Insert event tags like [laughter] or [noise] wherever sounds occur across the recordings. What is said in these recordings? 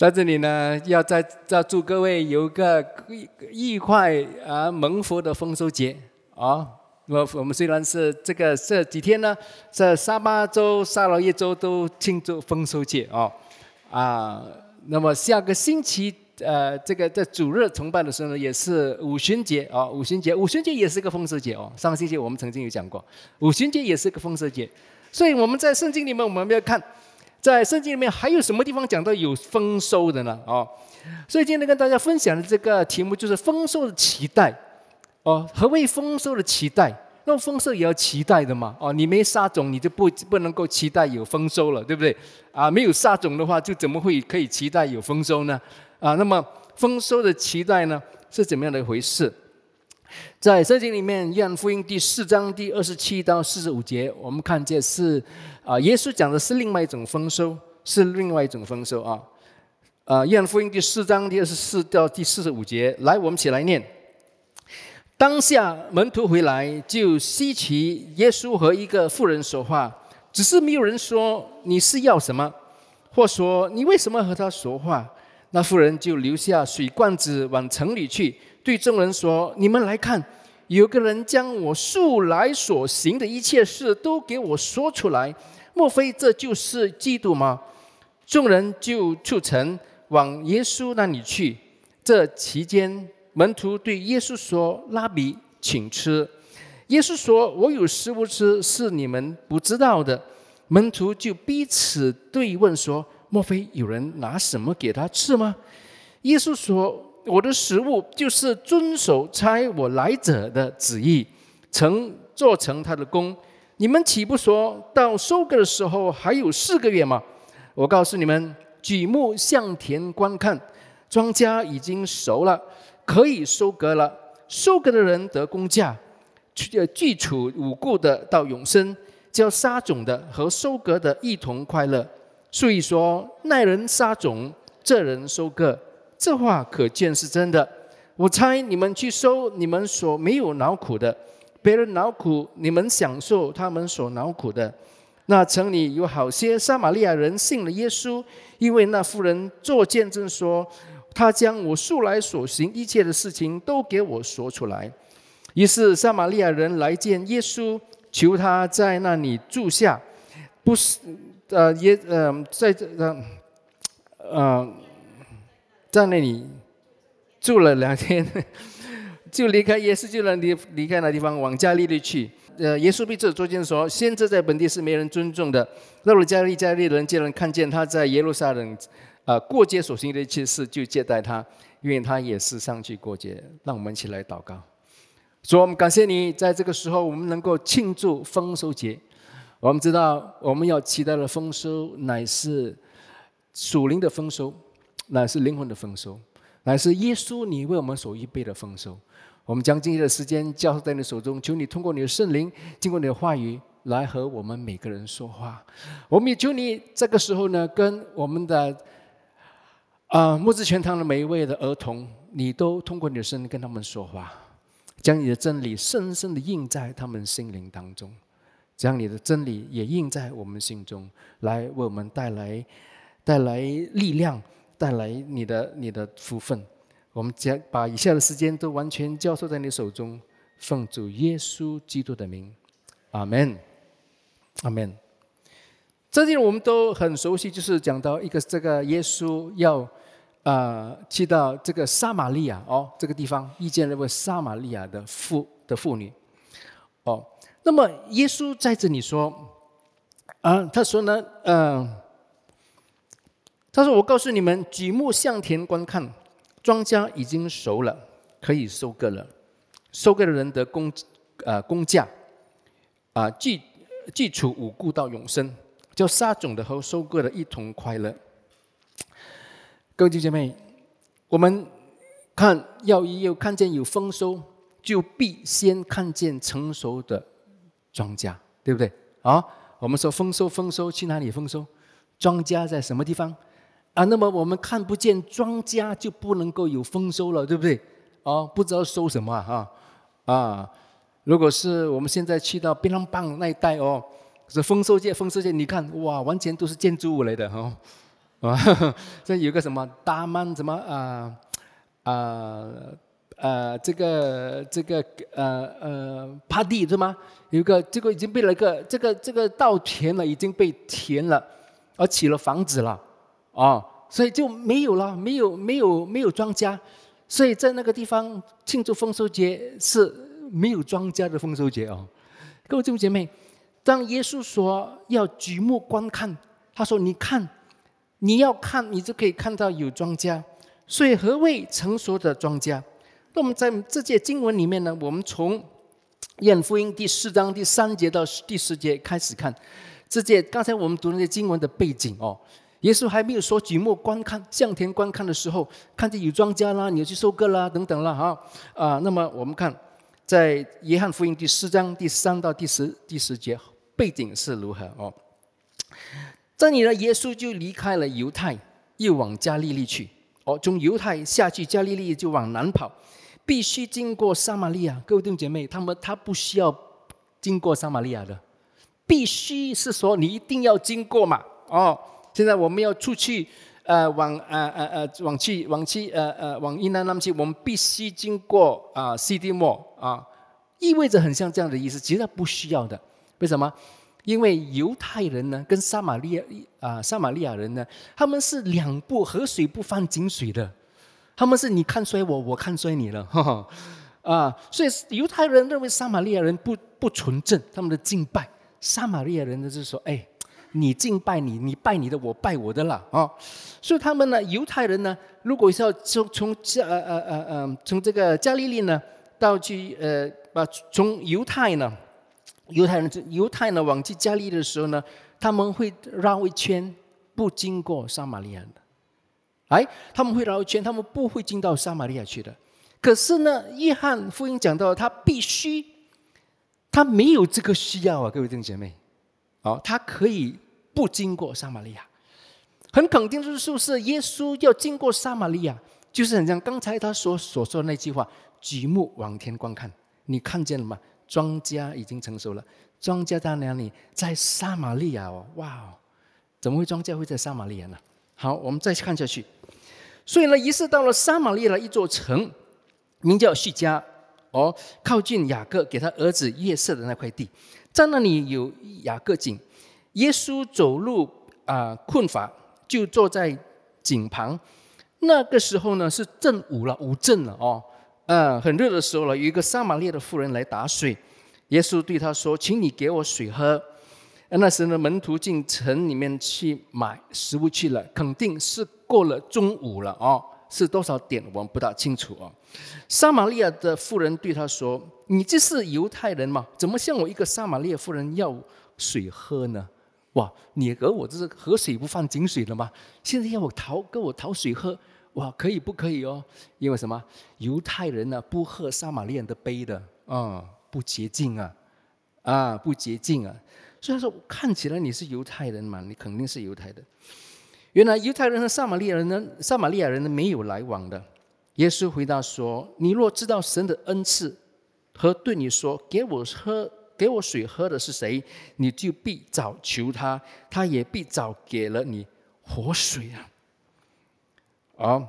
在这里呢，要在在祝各位有个愉愉快啊蒙福的丰收节啊。我我们虽然是这个这几天呢，在沙巴州、沙劳越州都庆祝丰收节哦啊。那么下个星期呃，这个在主日崇拜的时候呢，也是五旬节啊。五旬节，五旬节也是个丰收节哦。上个星期我们曾经有讲过，五旬节也是个丰收节。所以我们在圣经里面，我们要看。在圣经里面还有什么地方讲到有丰收的呢？哦，所以今天跟大家分享的这个题目就是丰收的期待。哦，何谓丰收的期待？那丰收也要期待的嘛。哦，你没撒种，你就不不能够期待有丰收了，对不对？啊，没有撒种的话，就怎么会可以期待有丰收呢？啊，那么丰收的期待呢，是怎么样的一回事？在圣经里面，《约翰福音》第四章第二十七到四十五节，我们看见是啊，耶稣讲的是另外一种丰收，是另外一种丰收啊。啊，《约翰福音》第四章第二十四到第四十五节，来，我们起来念。当下门徒回来，就稀奇耶稣和一个妇人说话，只是没有人说你是要什么，或说你为什么和他说话。那妇人就留下水罐子往城里去。对众人说：“你们来看，有个人将我素来所行的一切事都给我说出来，莫非这就是嫉妒吗？”众人就出城往耶稣那里去。这期间，门徒对耶稣说：“拉比，请吃。”耶稣说：“我有食物吃，是你们不知道的。”门徒就彼此对问说：“莫非有人拿什么给他吃吗？”耶稣说。我的食物就是遵守差我来者的旨意，成做成他的功。你们岂不说到收割的时候还有四个月吗？我告诉你们，举目向田观看，庄稼已经熟了，可以收割了。收割的人得工价，去具储无故的到永生，叫杀种的和收割的一同快乐。所以说，那人撒种，这人收割。这话可见是真的。我猜你们去收你们所没有劳苦的，别人劳苦，你们享受他们所劳苦的。那城里有好些撒玛利亚人信了耶稣，因为那妇人做见证说，他将我素来所行一切的事情都给我说出来。于是撒玛利亚人来见耶稣，求他在那里住下。不是，呃，耶，呃，在这，呃，呃。在那里住了两天，[laughs] 就离开耶稣，就能离离开那地方，往加利利去。呃，耶稣被这捉奸说，先知在本地是没人尊重的。到了加利加利人，见人看见他在耶路撒冷，啊，过街所行的一切事，就接待他，因为他也是上去过节。让我们一起来祷告，说我们感谢你，在这个时候我们能够庆祝丰收节。我们知道我们要期待的丰收，乃是属灵的丰收。乃是灵魂的丰收，乃是耶稣你为我们所预备的丰收。我们将今天的时间交在你手中，求你通过你的圣灵，经过你的话语来和我们每个人说话。我们也求你这个时候呢，跟我们的啊木子全堂的每一位的儿童，你都通过你的圣灵跟他们说话，将你的真理深深的印在他们心灵当中，将你的真理也印在我们心中，来为我们带来带来力量。带来你的你的福分，我们将把以下的时间都完全交托在你手中，奉主耶稣基督的名，阿门，阿门。这里我们都很熟悉，就是讲到一个这个耶稣要啊去到这个撒玛利亚哦这个地方，遇见那位撒玛利亚的妇的妇女，哦，那么耶稣在这里说，啊，他说呢，嗯。他说：“我告诉你们，举目向田观看，庄稼已经熟了，可以收割了。收割的人得工，呃，工价，啊，既既处五谷到永生，叫撒种的和收割的一同快乐。各位弟兄姐妹，我们看要一有看见有丰收，就必先看见成熟的庄稼，对不对？啊，我们说丰收，丰收去哪里丰收？庄稼在什么地方？”啊，那么我们看不见庄稼，就不能够有丰收了，对不对？哦，不知道收什么啊？啊，如果是我们现在去到槟榔棒那一带哦，是丰收界，丰收界，你看哇，完全都是建筑物来的哈，[laughs] 啊，这有个什么大曼什么啊啊呃这个这个呃呃帕地对吗？有个这个已经被了个这个这个稻田了，已经被填了，而起了房子了，啊，所以就没有了，没有没有没有庄稼，所以在那个地方庆祝丰收节是没有庄稼的丰收节哦。各位弟兄姐妹，当耶稣说要举目观看，他说你看。你要看，你就可以看到有庄稼。所以何谓成熟的庄稼？那我们在这节经文里面呢，我们从《约福音》第四章第三节到第十节开始看。这节刚才我们读那些经文的背景哦，耶稣还没有说举目观看、向田观看的时候，看见有庄稼啦，你要去收割啦，等等啦，哈啊。那么我们看在《约翰福音》第四章第三到第十第十节背景是如何哦。这里呢，耶稣就离开了犹太，又往加利利去。哦，从犹太下去加利利就往南跑，必须经过撒玛利亚。各位弟兄姐妹，他们他不需要经过撒玛利亚的，必须是说你一定要经过嘛。哦，现在我们要出去，呃，往呃呃呃往去往去呃呃往云南那去，我们必须经过啊西蒂莫啊，意味着很像这样的意思。其实不需要的，为什么？因为犹太人呢，跟撒玛利亚啊，撒玛利亚人呢，他们是两不河水不犯井水的，他们是你看衰我，我看衰你了，哈 [laughs] 啊，所以犹太人认为撒玛利亚人不不纯正，他们的敬拜，撒玛利亚人呢就是说，哎，你敬拜你，你拜你的，我拜我的了啊，所以他们呢，犹太人呢，如果是要从从加呃呃呃呃从这个加利利呢，到去呃把从犹太呢。犹太人，犹太呢，往去加利的时候呢，他们会绕一圈，不经过撒玛利亚的。哎，他们会绕一圈，他们不会进到撒玛利亚去的。可是呢，约翰福音讲到，他必须，他没有这个需要啊，各位弟兄姐妹，哦，他可以不经过撒玛利亚。很肯定就是，是耶稣要经过撒玛利亚，就是很像刚才他所所说的那句话：举目往天观看，你看见了吗？庄稼已经成熟了，庄稼在哪里？在撒玛利亚哦，哇哦，怎么会庄稼会在撒玛利亚呢？好，我们再看下去。所以呢，于是到了撒玛利亚一座城，名叫叙加，哦，靠近雅各给他儿子约瑟的那块地，在那里有雅各井。耶稣走路啊困乏，就坐在井旁。那个时候呢，是正午了，午正了哦。嗯，很热的时候了，有一个撒玛利亚的妇人来打水，耶稣对他说：“请你给我水喝。”那时呢，门徒进城里面去买食物去了，肯定是过了中午了哦，是多少点我们不大清楚哦。撒玛利亚的妇人对他说：“你这是犹太人吗？怎么向我一个撒玛利亚妇人要水喝呢？哇，你和我这是河水不犯井水了吗？现在要我讨跟我讨水喝？”哇，可以不可以哦？因为什么？犹太人呢不喝撒玛利亚的杯的，啊，不洁净啊，啊，不洁净啊。虽然说看起来你是犹太人嘛，你肯定是犹太的。原来犹太人和撒玛利亚人呢，撒玛利亚人呢没有来往的。耶稣回答说：“你若知道神的恩赐和对你说给我喝、给我水喝的是谁，你就必早求他，他也必早给了你活水啊。”啊，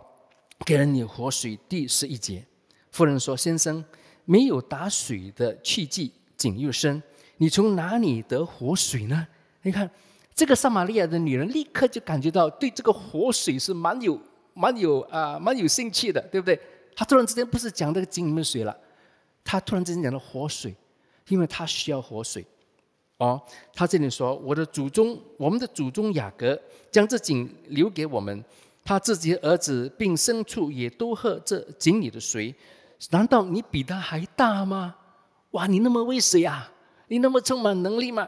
给了你活水。第十一节，妇人说：“先生，没有打水的器具，井又深，你从哪里得活水呢？”你看，这个撒玛利亚的女人立刻就感觉到对这个活水是蛮有、蛮有啊、蛮有兴趣的，对不对？她突然之间不是讲这个井里面水了，她突然之间讲到活水，因为她需要活水。哦，她这里说：“我的祖宗，我们的祖宗雅各将这井留给我们。”他自己的儿子并牲畜也都喝这井里的水，难道你比他还大吗？哇，你那么会水啊？你那么充满能力吗？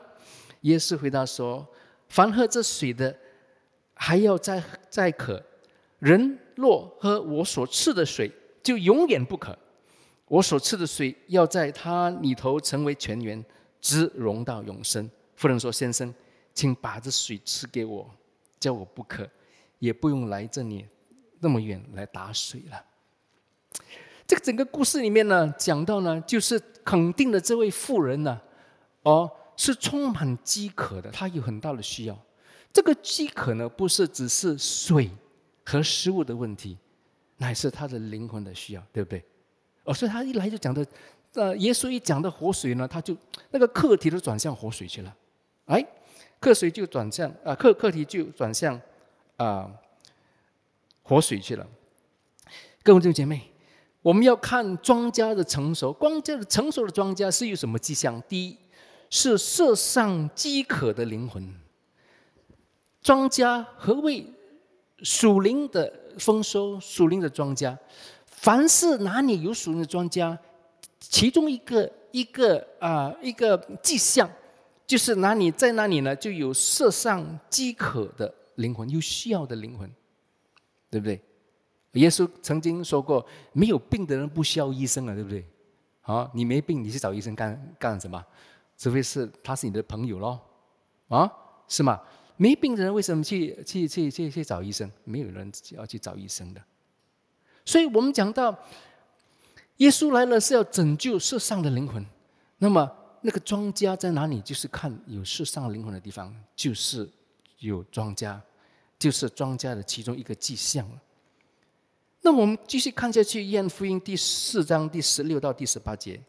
耶稣回答说：“凡喝这水的，还要再再渴；人若喝我所赐的水，就永远不渴。我所赐的水要在他里头成为泉源，直融到永生。”夫人说：“先生，请把这水赐给我，叫我不渴。”也不用来这里那么远来打水了。这个整个故事里面呢，讲到呢，就是肯定了这位妇人呢，哦，是充满饥渴的，他有很大的需要。这个饥渴呢，不是只是水和食物的问题，乃是他的灵魂的需要，对不对？哦，所以他一来就讲的，呃，耶稣一讲的活水呢，他就那个课题都转向活水去了，哎，课水就转向啊，课课题就转向啊，活水去了。各位弟兄姐妹，我们要看庄稼的成熟，庄稼的成熟的庄稼是有什么迹象？第一，是世上饥渴的灵魂。庄稼何谓属灵的丰收？属灵的庄稼。凡是哪里有属灵的庄稼，其中一个一个啊一个迹象，就是哪里在哪里呢，就有世上饥渴的灵魂，有需要的灵魂，对不对？耶稣曾经说过，没有病的人不需要医生啊，对不对？啊，你没病，你去找医生干干什么？除非是他是你的朋友咯，啊，是吗？没病的人为什么去去去去去找医生？没有人要去找医生的。所以我们讲到，耶稣来了是要拯救世上的灵魂。那么那个庄家在哪里？就是看有世上灵魂的地方，就是有庄家，就是庄家的其中一个迹象了。那我们继续看下去，《约翰福音》第四章第十六到第十八节，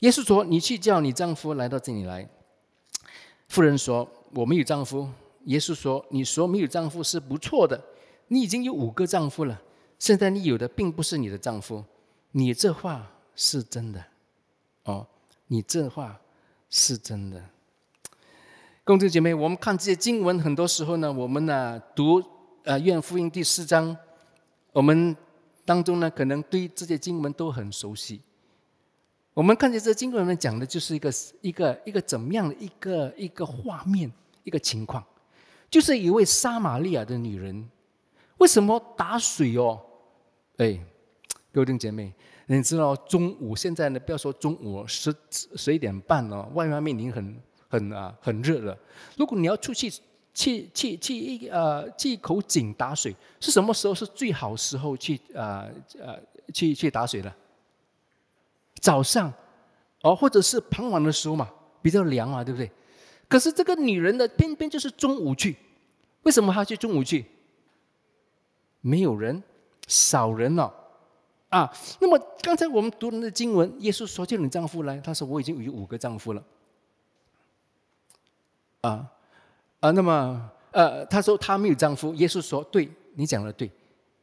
耶稣说：“你去叫你丈夫来到这里来。”妇人说：“我没有丈夫。”耶稣说：“你说没有丈夫是不错的，你已经有五个丈夫了。”现在你有的并不是你的丈夫，你这话是真的，哦，你这话是真的。公众姐妹，我们看这些经文，很多时候呢，我们呢读呃《愿福音》第四章，我们当中呢可能对这些经文都很熟悉。我们看见这经文里面讲的就是一个一个一个怎么样的一个一个画面，一个情况，就是一位撒玛利亚的女人，为什么打水哦？哎，各位弟兄姐妹，你知道中午现在呢？不要说中午十十一点半哦，外外面已经很很啊很热了。如果你要出去去去去一呃去一口井打水，是什么时候是最好时候去啊呃去去打水呢？早上哦，或者是傍晚的时候嘛，比较凉啊，对不对？可是这个女人呢，偏偏就是中午去，为什么她去中午去？没有人。少人了，啊，那么刚才我们读的那经文，耶稣说叫你丈夫来，他说我已经有五个丈夫了，啊，啊，那么呃，他说他没有丈夫，耶稣说对你讲的对，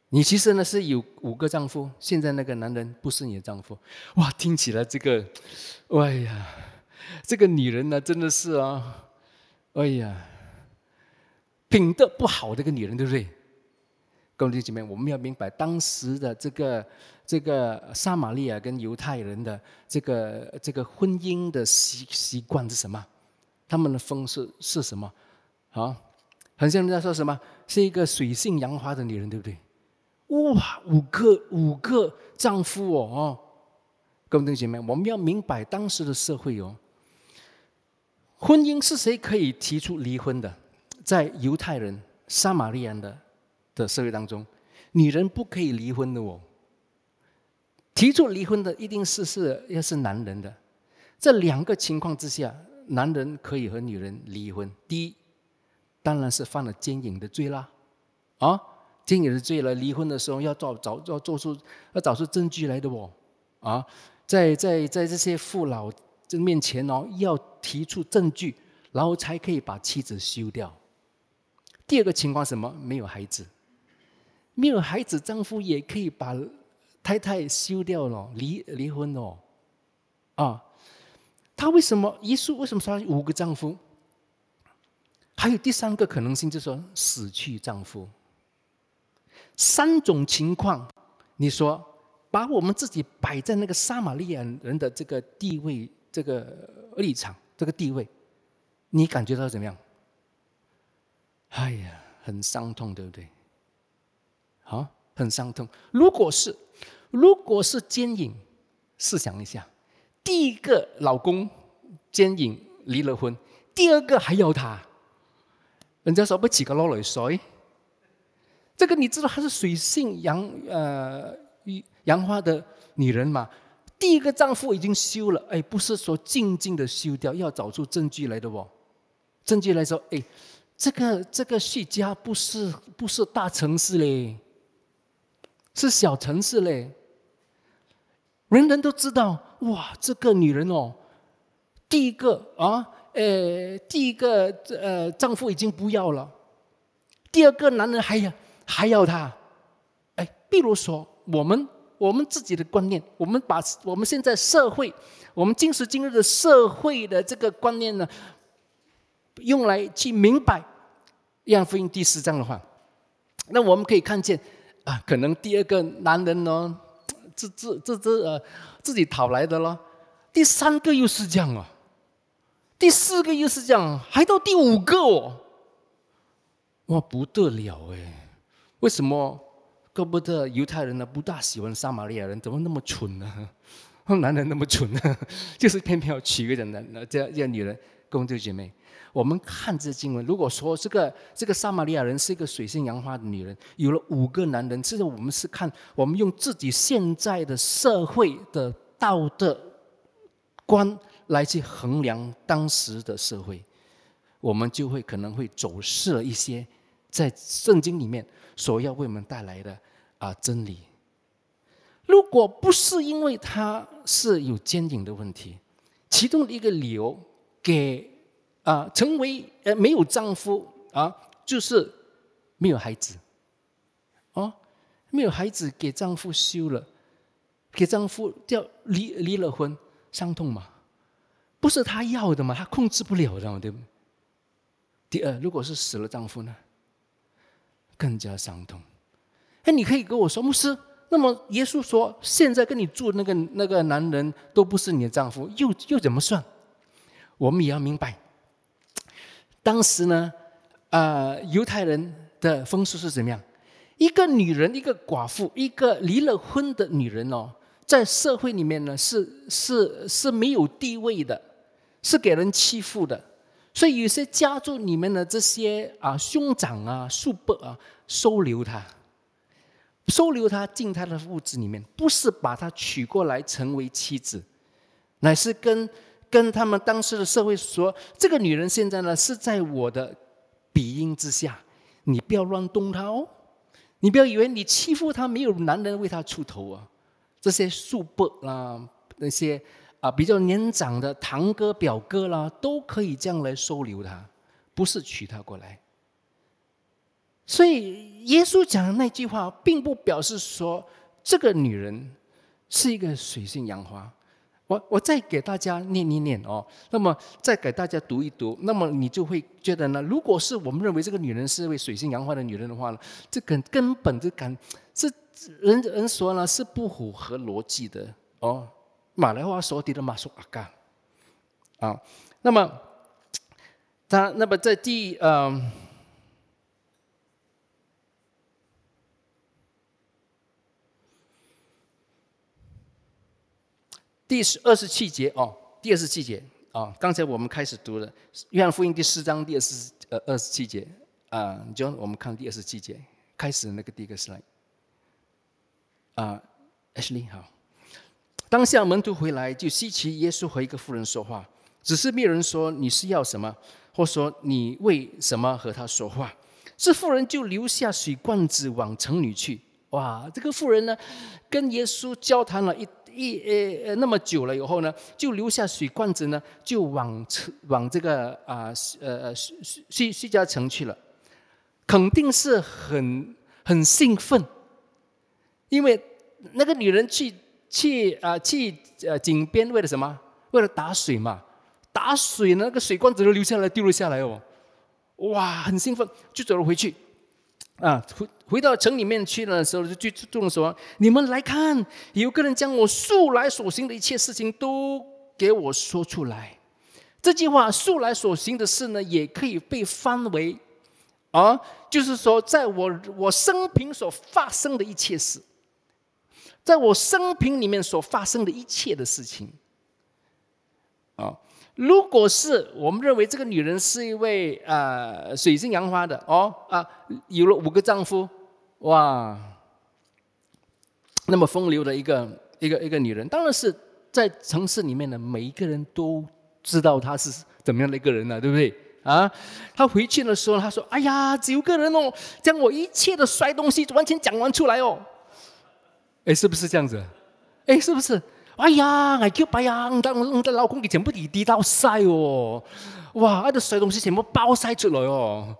你其实呢是有五个丈夫，现在那个男人不是你的丈夫，哇，听起来这个，哎呀，这个女人呢真的是啊，哎呀，品德不好的一个女人，对不对？各位姐妹，我们要明白当时的这个这个撒玛利亚跟犹太人的这个这个婚姻的习习惯是什么？他们的风是是什么？啊，很像人家说什么，是一个水性杨花的女人，对不对？哇，五个五个丈夫哦，各位姐妹，我们要明白当时的社会哦，婚姻是谁可以提出离婚的？在犹太人、撒玛利亚的。的社会当中，女人不可以离婚的哦。提出离婚的一定是是要是男人的。这两个情况之下，男人可以和女人离婚。第一，当然是犯了奸淫的罪啦，啊，奸淫的罪了。离婚的时候要找找要做出要找出证据来的哦，啊，在在在这些父老这面前哦，要提出证据，然后才可以把妻子休掉。第二个情况什么？没有孩子。没有孩子，丈夫也可以把太太休掉了，离离婚哦，啊，他为什么？耶稣为什么说五个丈夫？还有第三个可能性，就是说死去丈夫。三种情况，你说把我们自己摆在那个撒玛利亚人的这个地位、这个立场、这个地位，你感觉到怎么样？哎呀，很伤痛，对不对？啊，很伤痛。如果是，如果是奸淫，试想一下，第一个老公奸淫离了婚，第二个还要他，人家说不几个落泪水。这个你知道她是水性杨呃杨花的女人嘛？第一个丈夫已经休了，哎，不是说静静的休掉，要找出证据来的哦。证据来说，哎，这个这个叙家不是不是大城市嘞，是小城市嘞。人人都知道，哇，这个女人哦，第一个啊，呃，第一个呃，丈夫已经不要了，第二个男人还要还要他。哎，比如说我们我们自己的观念，我们把我们现在社会，我们今时今日的社会的这个观念呢。用来去明白《约翰福音》第四章的话，那我们可以看见啊，可能第二个男人呢，自自自自呃自己讨来的咯，第三个又是这样哦，第四个又是这样，还到第五个哦，哇不得了哎！为什么哥不得犹太人呢不大喜欢撒玛利亚人？怎么那么蠢呢？[laughs] 男人那么蠢呢？[laughs] 就是偏偏要娶一个人呢？这样这样女人，各位姐妹。我们看这经文，如果说这个这个撒玛利亚人是一个水性杨花的女人，有了五个男人，其实我们是看我们用自己现在的社会的道德观来去衡量当时的社会，我们就会可能会走失了一些在圣经里面所要为我们带来的啊真理。如果不是因为他是有奸淫的问题，其中的一个理由给。啊，成为呃没有丈夫啊，就是没有孩子，哦，没有孩子给丈夫休了，给丈夫叫离离了婚，伤痛嘛，不是她要的嘛，她控制不了的嘛，对不？第二，如果是死了丈夫呢，更加伤痛。哎，你可以跟我说，牧师，那么耶稣说，现在跟你住那个那个男人都不是你的丈夫，又又怎么算？我们也要明白。当时呢，呃，犹太人的风俗是怎么样？一个女人，一个寡妇，一个离了婚的女人哦，在社会里面呢，是是是没有地位的，是给人欺负的。所以有些家族里面的这些啊兄长啊、叔伯啊，收留他，收留他进他的屋子里面，不是把他娶过来成为妻子，乃是跟。跟他们当时的社会说，这个女人现在呢是在我的鼻音之下，你不要乱动她哦，你不要以为你欺负她没有男人为她出头啊。这些叔伯啊，那些比较年长的堂哥表哥啦，都可以这样来收留他，不是娶她过来。所以耶稣讲的那句话，并不表示说这个女人是一个水性杨花。我我再给大家念一念哦，那么再给大家读一读，那么你就会觉得呢，如果是我们认为这个女人是一位水性杨花的女人的话呢，这根根本就感是人人说呢是不符合逻辑的哦。马来话说的马说阿嘎啊，那么他那么在第嗯。第十二十七节哦，第二十七节啊，刚才我们开始读了《约翰福音》第四章第二十呃二十七节啊，就我们看第二十七节开始那个第一个 slide 啊，Ashley 好，当下门徒回来就稀奇耶稣和一个妇人说话，只是没有人说你是要什么，或说你为什么和他说话，这妇人就留下水罐子往城里去。哇，这个妇人呢，跟耶稣交谈了一。一呃呃那么久了以后呢，就留下水罐子呢，就往城往这个啊呃呃西西西家城去了，肯定是很很兴奋，因为那个女人去去啊去呃井边为了什么？为了打水嘛，打水那个水罐子都流下来丢了下来哦，哇，很兴奋，就走了回去。啊，回回到城里面去的时候，就就众说：“你们来看，有个人将我素来所行的一切事情都给我说出来。”这句话“素来所行的事”呢，也可以被翻为啊，就是说，在我我生平所发生的一切事，在我生平里面所发生的一切的事情，啊。如果是我们认为这个女人是一位呃水性杨花的哦啊，有了五个丈夫，哇，那么风流的一个一个一个女人，当然是在城市里面的每一个人都知道她是怎么样的一个人呢，对不对啊。他回去的时候，他说：“哎呀，九个人哦，将我一切的摔东西完全讲完出来哦。”哎，是不是这样子？哎，是不是？哎呀，哎叫白呀，我我的老公给全部滴滴到晒哦，哇，那个摔东西全部爆晒出来哦，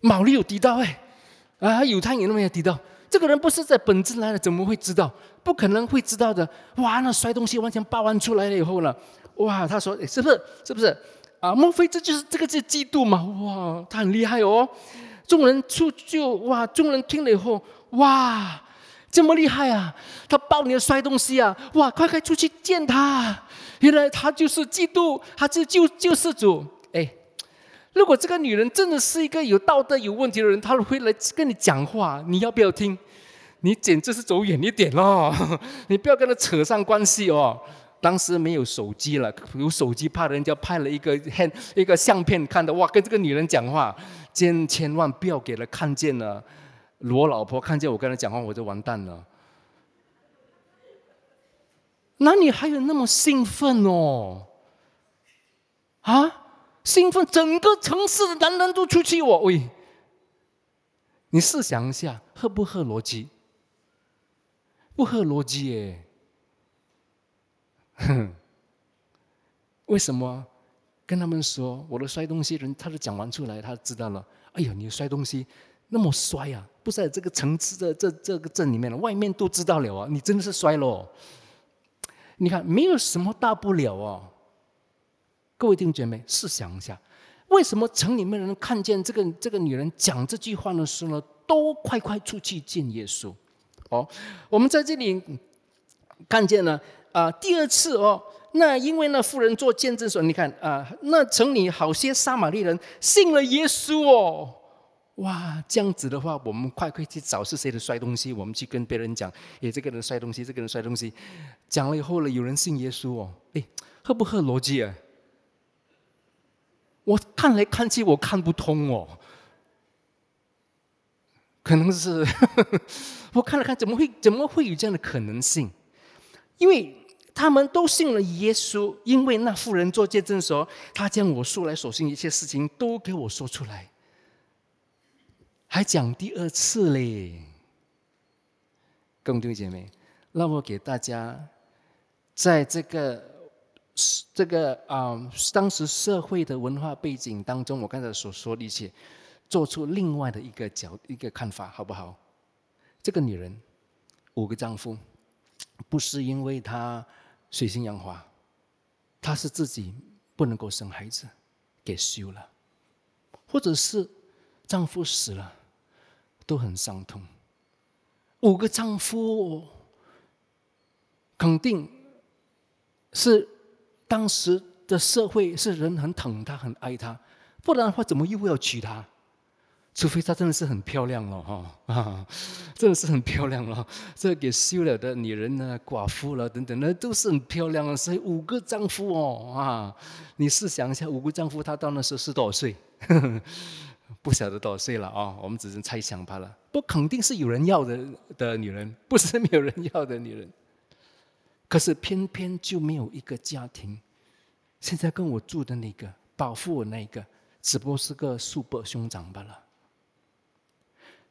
毛利有滴到哎，啊，有太阳都没有滴到。这个人不是在本质来的，怎么会知道？不可能会知道的。哇，那摔东西完全爆完出来了以后呢？哇，他说是不是？是不是？啊，莫非这就是这个是嫉妒吗？哇，他很厉害哦。众人出就哇，众人听了以后，哇，这么厉害啊！他抱你摔东西啊！哇，快快出去见他！原来他就是嫉妒，他是救救世主。哎。如果这个女人真的是一个有道德有问题的人，她会来跟你讲话，你要不要听？你简直是走远一点哦！[laughs] 你不要跟她扯上关系哦。当时没有手机了，有手机怕人家拍了一个一个相片，看到哇，跟这个女人讲话，千千万不要给她看见了。我老婆看见我跟她讲话，我就完蛋了。哪里还有那么兴奋哦？啊？兴奋，整个城市的男人都出去我喂，你试想一下，合不合逻辑？不合逻辑耶！哼，[laughs] 为什么跟他们说我的摔东西人，他都讲完出来，他知道了。哎呀，你摔东西那么摔啊，不在这个城市的这这个镇里面了，外面都知道了啊！你真的是摔喽！你看，没有什么大不了哦。各位弟兄姐妹，试想一下，为什么城里面人看见这个这个女人讲这句话的时候呢，都快快出去见耶稣？哦，我们在这里看见了啊，第二次哦，那因为那妇人做见证说，你看啊，那城里好些撒玛利人信了耶稣哦，哇，这样子的话，我们快快去找是谁的摔东西，我们去跟别人讲，诶，这个人摔东西，这个人摔东西，讲了以后呢，有人信耶稣哦，诶，合不合逻辑啊？我看来看去，我看不通哦。可能是 [laughs] 我看了看，怎么会怎么会有这样的可能性？因为他们都信了耶稣，因为那妇人做见证说，他将我素来所信一切事情都给我说出来，还讲第二次嘞。各位弟姐妹，让我给大家在这个。这个啊，当时社会的文化背景当中，我刚才所说的一些，做出另外的一个角一个看法，好不好？这个女人五个丈夫，不是因为她水性杨花，她是自己不能够生孩子，给休了，或者是丈夫死了，都很伤痛。五个丈夫肯定是。当时的社会是人很疼她，很爱她，不然的话怎么又要娶她？除非她真的是很漂亮了哈啊，[laughs] 真的是很漂亮了。这给休了的女人呢，寡妇了等等，那都是很漂亮的。所以五个丈夫哦啊，你试想一下，五个丈夫，她到那时候是多少岁？[laughs] 不晓得多少岁了啊？我们只是猜想罢了。不，肯定是有人要的的女人，不是没有人要的女人。可是偏偏就没有一个家庭，现在跟我住的那个保护我那个，只不过是个叔伯兄长罢了。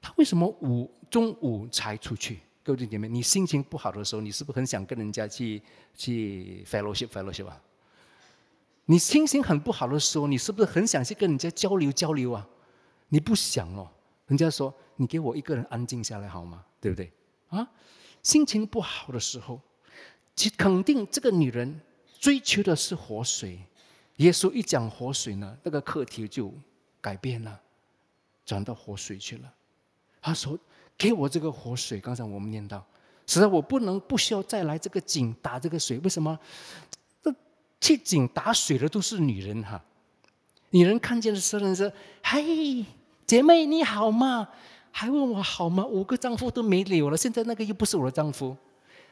他为什么午中午才出去？各位姐妹，你心情不好的时候，你是不是很想跟人家去去 fellowship fellowship 啊？你心情很不好的时候，你是不是很想去跟人家交流交流啊？你不想哦，人家说你给我一个人安静下来好吗？对不对？啊，心情不好的时候。其肯定这个女人追求的是活水，耶稣一讲活水呢，那个课题就改变了，转到活水去了。他说：“给我这个活水。”刚才我们念到，实在我不能不需要再来这个井打这个水。为什么？这去井打水的都是女人哈。女人看见的时候说：“嘿，姐妹你好吗？还问我好吗？五个丈夫都没有了，现在那个又不是我的丈夫。”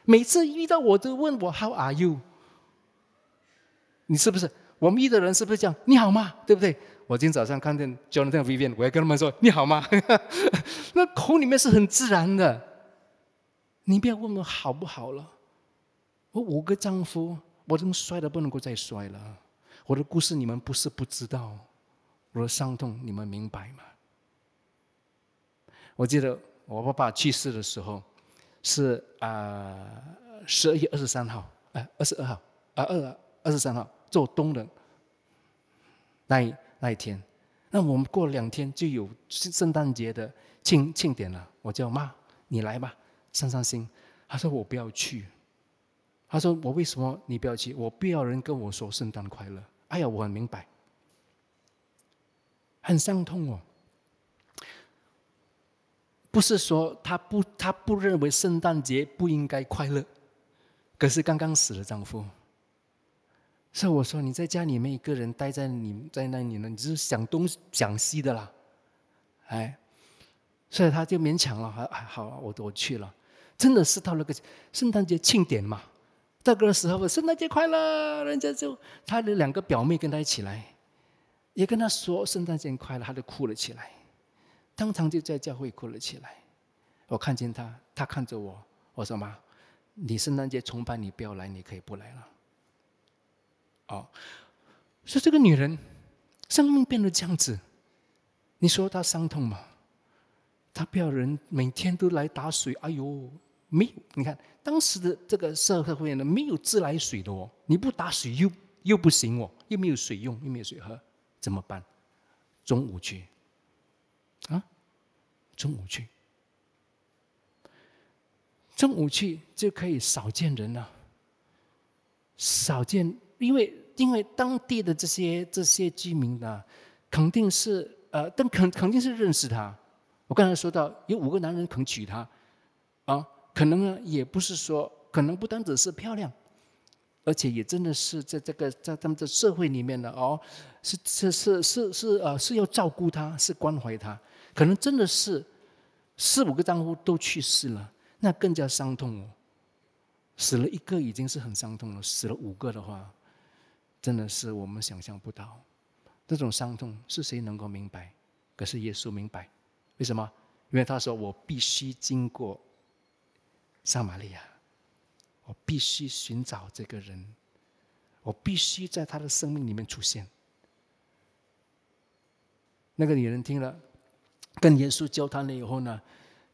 每次遇到我都问我 How are you？你是不是？我们遇的人是不是这样？你好吗？对不对？我今天早上看见 Jonathan Vivian，我要跟他们说你好吗？[laughs] 那口里面是很自然的。你不要问我好不好了。我五个丈夫，我这么摔的不能够再摔了。我的故事你们不是不知道，我的伤痛，你们明白吗？我记得我爸爸去世的时候，是啊十二月二十三号，哎二十二号，啊二二十三号做冬的那一那一天，那我们过了两天就有圣诞节的庆庆典了。我叫妈，你来吧，散散心。他说我不要去，他说我为什么你不要去？我不要人跟我说圣诞快乐。哎呀，我很明白，很伤痛哦。不是说他不，他不认为圣诞节不应该快乐，可是刚刚死了丈夫，所以我说你在家里面一个人待在你在那里呢，你就是想东想西的啦，哎，所以他就勉强了，还好，我我去了，真的是到了个圣诞节庆典嘛，这个时候圣诞节快乐，人家就他的两个表妹跟他一起来，也跟他说圣诞节快乐，他就哭了起来。当场就在教会哭了起来。我看见他，他看着我，我说：“妈，你圣诞节崇拜你不要来，你可以不来了。”哦，说这个女人生命变得这样子，你说她伤痛吗？她不要人每天都来打水，哎呦，没有！你看当时的这个社会呢，没有自来水的哦，你不打水又又不行哦，又没有水用，又没有水喝，怎么办？中午去。啊，中午去，中午去就可以少见人了。少见，因为因为当地的这些这些居民呢，肯定是呃，但肯肯定是认识他。我刚才说到有五个男人肯娶她，啊，可能呢也不是说，可能不单只是漂亮，而且也真的是在这个在他们的社会里面呢，哦，是是是是是呃是要照顾她，是关怀她。可能真的是四五个丈夫都去世了，那更加伤痛哦。死了一个已经是很伤痛了，死了五个的话，真的是我们想象不到。这种伤痛是谁能够明白？可是耶稣明白，为什么？因为他说：“我必须经过撒玛利亚，我必须寻找这个人，我必须在他的生命里面出现。”那个女人听了。跟耶稣交谈了以后呢，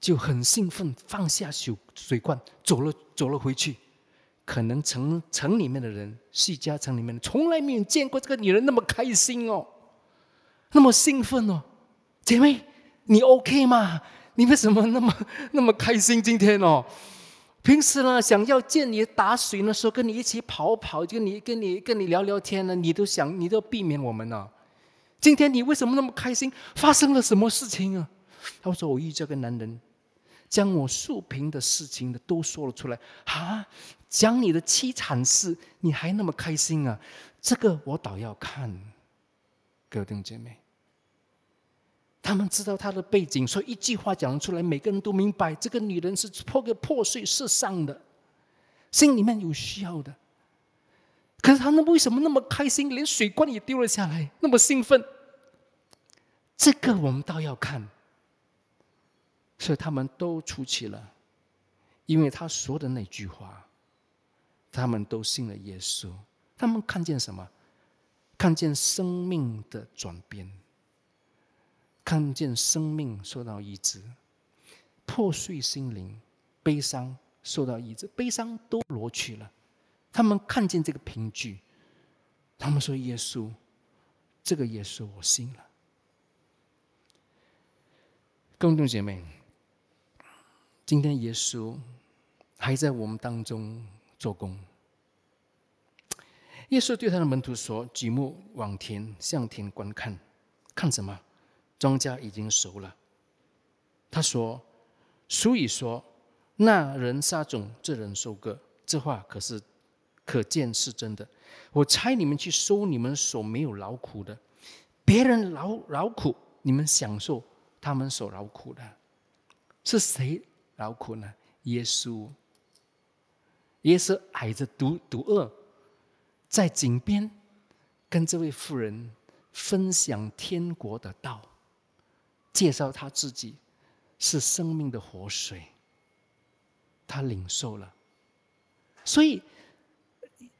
就很兴奋，放下水水罐，走了走了回去。可能城城里面的人，西家城里面从来没有见过这个女人那么开心哦，那么兴奋哦。姐妹，你 OK 吗？你为什么那么那么开心今天哦？平时呢，想要见你打水的时候，跟你一起跑跑，跟你跟你跟你聊聊天呢，你都想你都避免我们呢。今天你为什么那么开心？发生了什么事情啊？他说：“我遇这个男人，将我竖平的事情的都说了出来。啊，讲你的凄惨事，你还那么开心啊？这个我倒要看。各位弟姐妹，他们知道他的背景，所以一句话讲出来，每个人都明白，这个女人是破个破碎世上的，心里面有需要的。可是他们为什么那么开心，连水罐也丢了下来，那么兴奋？”这个我们倒要看，所以他们都出去了，因为他说的那句话，他们都信了耶稣。他们看见什么？看见生命的转变，看见生命受到医治，破碎心灵、悲伤受到医治，悲伤都挪去了。他们看见这个凭据，他们说：“耶稣，这个耶稣我信了。”弟兄姐妹，今天耶稣还在我们当中做工。耶稣对他的门徒说：“举目往田，向田观看，看什么？庄稼已经熟了。”他说：“所以说，那人撒种，这人收割。这话可是可见是真的。我差你们去收你们所没有劳苦的，别人劳劳苦，你们享受。”他们所劳苦的，是谁劳苦呢？耶稣。耶稣挨着毒毒恶，在井边跟这位妇人分享天国的道，介绍他自己是生命的活水。他领受了，所以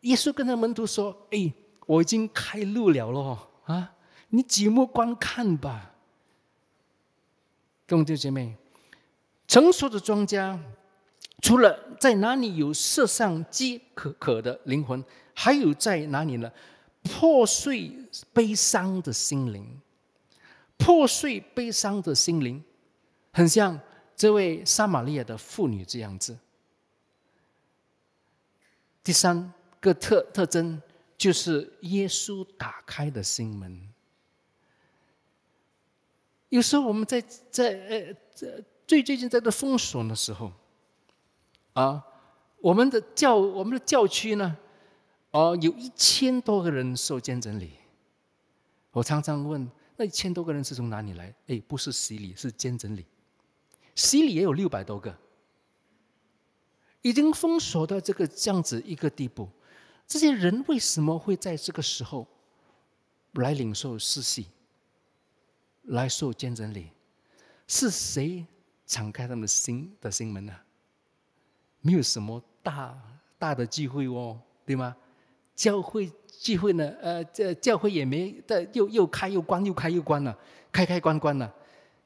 耶稣跟他门徒说：“哎，我已经开路了咯，啊！”你举目观看吧，兄弟兄姐妹，成熟的庄稼，除了在哪里有世上饥渴渴的灵魂，还有在哪里呢？破碎悲伤的心灵，破碎悲伤的心灵，很像这位撒玛利亚的妇女这样子。第三个特特征就是耶稣打开的心门。有时候我们在在呃这最最近在这封锁的时候，啊，我们的教我们的教区呢，哦，有一千多个人受见证礼。我常常问，那一千多个人是从哪里来？哎，不是洗礼，是见证礼。洗礼也有六百多个。已经封锁到这个这样子一个地步，这些人为什么会在这个时候来领受施洗、来受见证礼？是谁敞开他们心的心门呢？没有什么大大的聚会哦，对吗？教会聚会呢？呃，这教会也没的，又又开又关，又开又关了，开开关关了。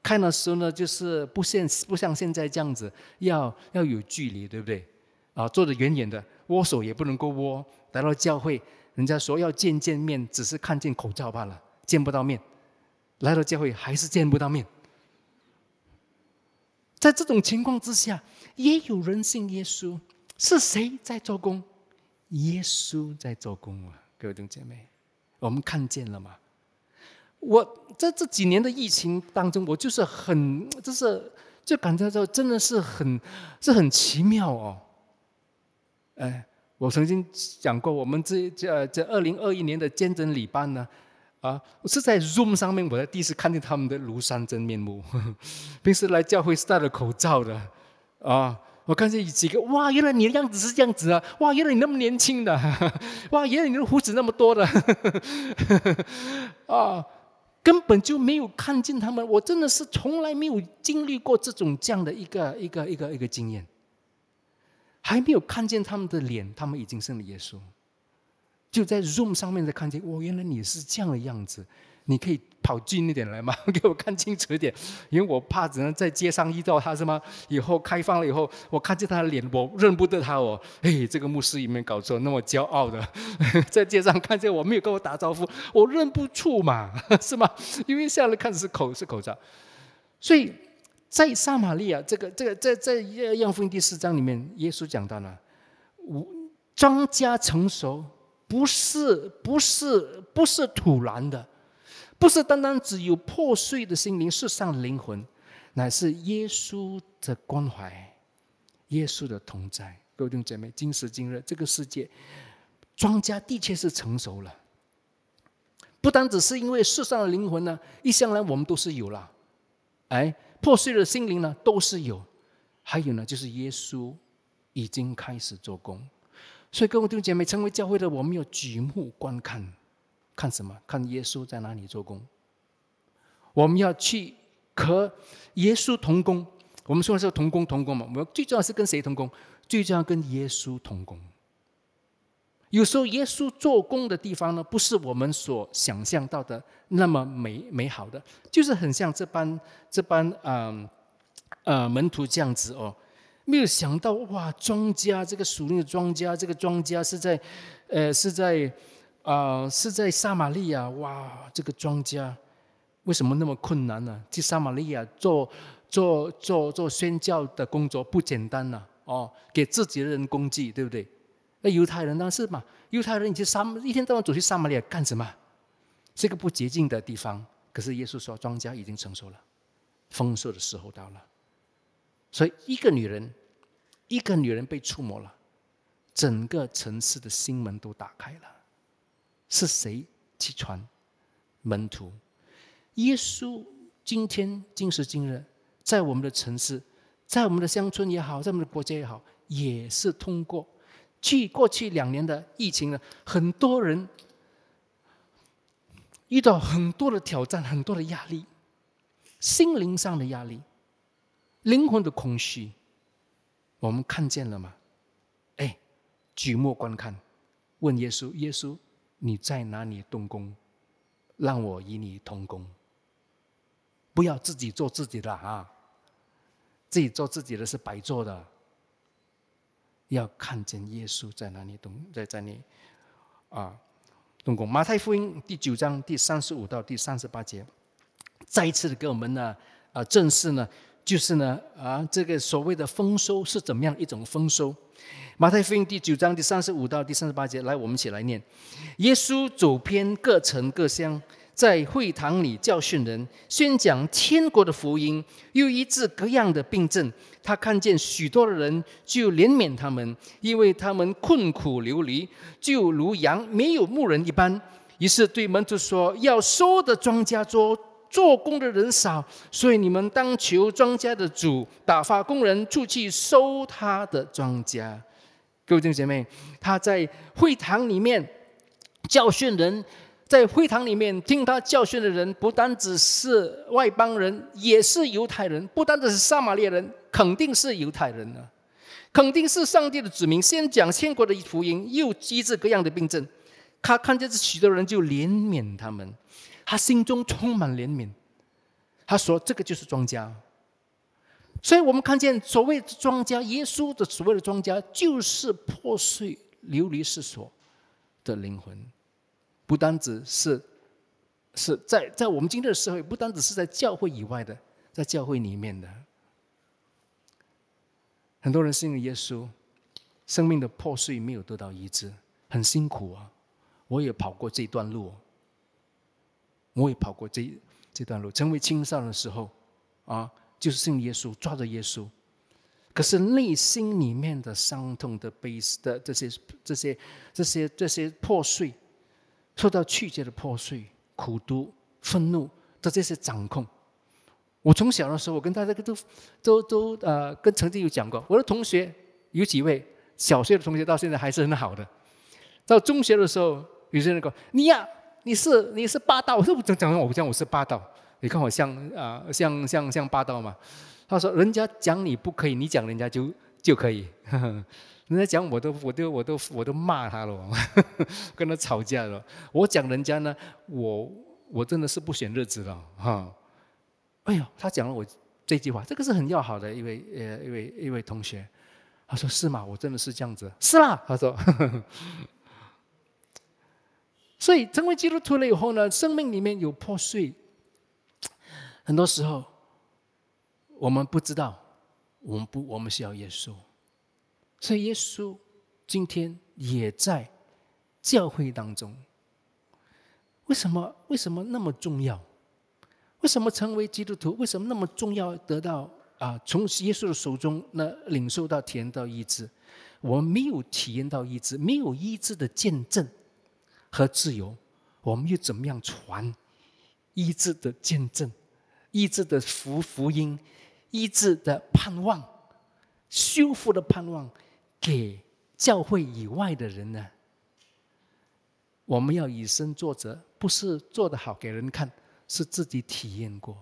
开的时候呢，就是不像不像现在这样子，要要有距离，对不对？啊，坐得远远的，握手也不能够握。来到教会，人家说要见见面，只是看见口罩罢了，见不到面。来到教会还是见不到面。在这种情况之下，也有人信耶稣，是谁在做工？耶稣在做工啊，各位弟兄姐妹，我们看见了吗？我在这几年的疫情当中，我就是很，就是就感觉到真的是很，是很奇妙哦。哎，我曾经讲过，我们这这这二零二一年的见证礼班呢，啊，我是在 Zoom 上面，我才第一次看见他们的庐山真面目。[laughs] 平时来教会是戴着口罩的，啊，我看见几个，哇，原来你的样子是这样子啊，哇，原来你那么年轻的，[laughs] 哇，原来你的胡子那么多的，[laughs] 啊。根本就没有看见他们，我真的是从来没有经历过这种这样的一个一个一个一个经验，还没有看见他们的脸，他们已经信了耶稣，就在 Zoom 上面才看见，哦，原来你是这样的样子。你可以跑近一点来吗？[laughs] 给我看清楚一点，因为我怕只能在街上遇到他，是吗？以后开放了以后，我看见他的脸，我认不得他哦。哎，这个牧师有没有搞错？那么骄傲的，[laughs] 在街上看见我没有跟我打招呼，我认不出嘛，[laughs] 是吗？因为下来看是口是口罩，所以在撒玛利亚这个这个在在约翰福音第四章里面，耶稣讲到了，庄稼成熟不是不是不是突然的。不是单单只有破碎的心灵、世上的灵魂，乃是耶稣的关怀、耶稣的同在。各位弟兄姐妹，今时今日这个世界，庄稼的确是成熟了。不单只是因为世上的灵魂呢，一向来我们都是有了，哎，破碎的心灵呢都是有，还有呢，就是耶稣已经开始做工。所以各位弟兄姐妹，成为教会的我们要举目观看。看什么？看耶稣在哪里做工？我们要去和耶稣同工。我们说的是同工同工嘛？我们最重要是跟谁同工？最重要跟耶稣同工。有时候耶稣做工的地方呢，不是我们所想象到的那么美美好的，就是很像这般这般嗯呃门徒这样子哦。没有想到哇，庄家这个属灵的庄家，这个庄家是在呃是在。啊，是在撒玛利亚哇！这个庄家为什么那么困难呢？去撒玛利亚做做做做宣教的工作不简单呐！哦，给自己的人供给，对不对？那犹太人呢？是嘛？犹太人你去撒一天到晚走去撒玛利亚干什么？这个不洁净的地方。可是耶稣说，庄家已经成熟了，丰收的时候到了。所以一个女人，一个女人被触摸了，整个城市的心门都打开了。是谁去传门徒？耶稣今天今时今日，在我们的城市，在我们的乡村也好，在我们的国家也好，也是通过去过去两年的疫情呢，很多人遇到很多的挑战，很多的压力，心灵上的压力，灵魂的空虚，我们看见了吗？哎，举目观看，问耶稣，耶稣。你在哪里动工？让我与你同工。不要自己做自己的啊，自己做自己的是白做的。要看见耶稣在哪里动，在在你啊，动工。马太福音第九章第三十五到第三十八节，再一次的给我们呢啊，正式呢，就是呢啊，这个所谓的丰收是怎么样一种丰收？马太福音第九章第三十五到第三十八节，来，我们一起来念：耶稣走遍各城各乡。在会堂里教训人，宣讲天国的福音，又医治各样的病症。他看见许多的人，就怜悯他们，因为他们困苦流离，就如羊没有牧人一般。于是对门徒说：“要收的庄稼多，做工的人少，所以你们当求庄稼的主打发工人出去收他的庄稼。”各位弟兄姐妹，他在会堂里面教训人。在会堂里面听他教训的人，不单只是外邦人，也是犹太人；不单只是撒玛利亚人，肯定是犹太人呢，肯定是上帝的子民。先讲天国的福音，又医治各样的病症。他看见这许多人，就怜悯他们，他心中充满怜悯。他说：“这个就是庄家。”所以我们看见所谓庄家，耶稣的所谓的庄家，就是破碎流离失所的灵魂。不单只是是在在我们今天的社会，不单只是在教会以外的，在教会里面的很多人信了耶稣，生命的破碎没有得到医治，很辛苦啊！我也跑过这段路，我也跑过这这段路。成为青少年的时候啊，就是信耶稣，抓着耶稣，可是内心里面的伤痛的悲的这些这些这些这些破碎。受到曲折的破碎、苦毒、愤怒的这些掌控。我从小的时候，我跟大家都都都呃，跟曾经有讲过，我的同学有几位小学的同学到现在还是很好的。到中学的时候，有些人说你呀，你是你是霸道，我说讲讲我讲我是霸道，你看我像啊像像像霸道嘛？他说人家讲你不可以，你讲人家就就可以。[laughs] 人家讲我都我都我都我都骂他了，[laughs] 跟他吵架了。我讲人家呢，我我真的是不选日子了哈。哎呦，他讲了我这句话，这个是很要好的一位呃一位一位同学。他说是吗？我真的是这样子，是啦。他说，所以成为基督徒了以后呢，生命里面有破碎，很多时候我们不知道，我们不我们需要耶稣。所以耶稣今天也在教会当中。为什么？为什么那么重要？为什么成为基督徒？为什么那么重要？得到啊，从耶稣的手中那领受到体验到医治。我们没有体验到医治，没有医治的见证和自由，我们又怎么样传医治的见证、医治的福福音、医治的盼望、修复的盼望？给教会以外的人呢，我们要以身作则，不是做得好给人看，是自己体验过。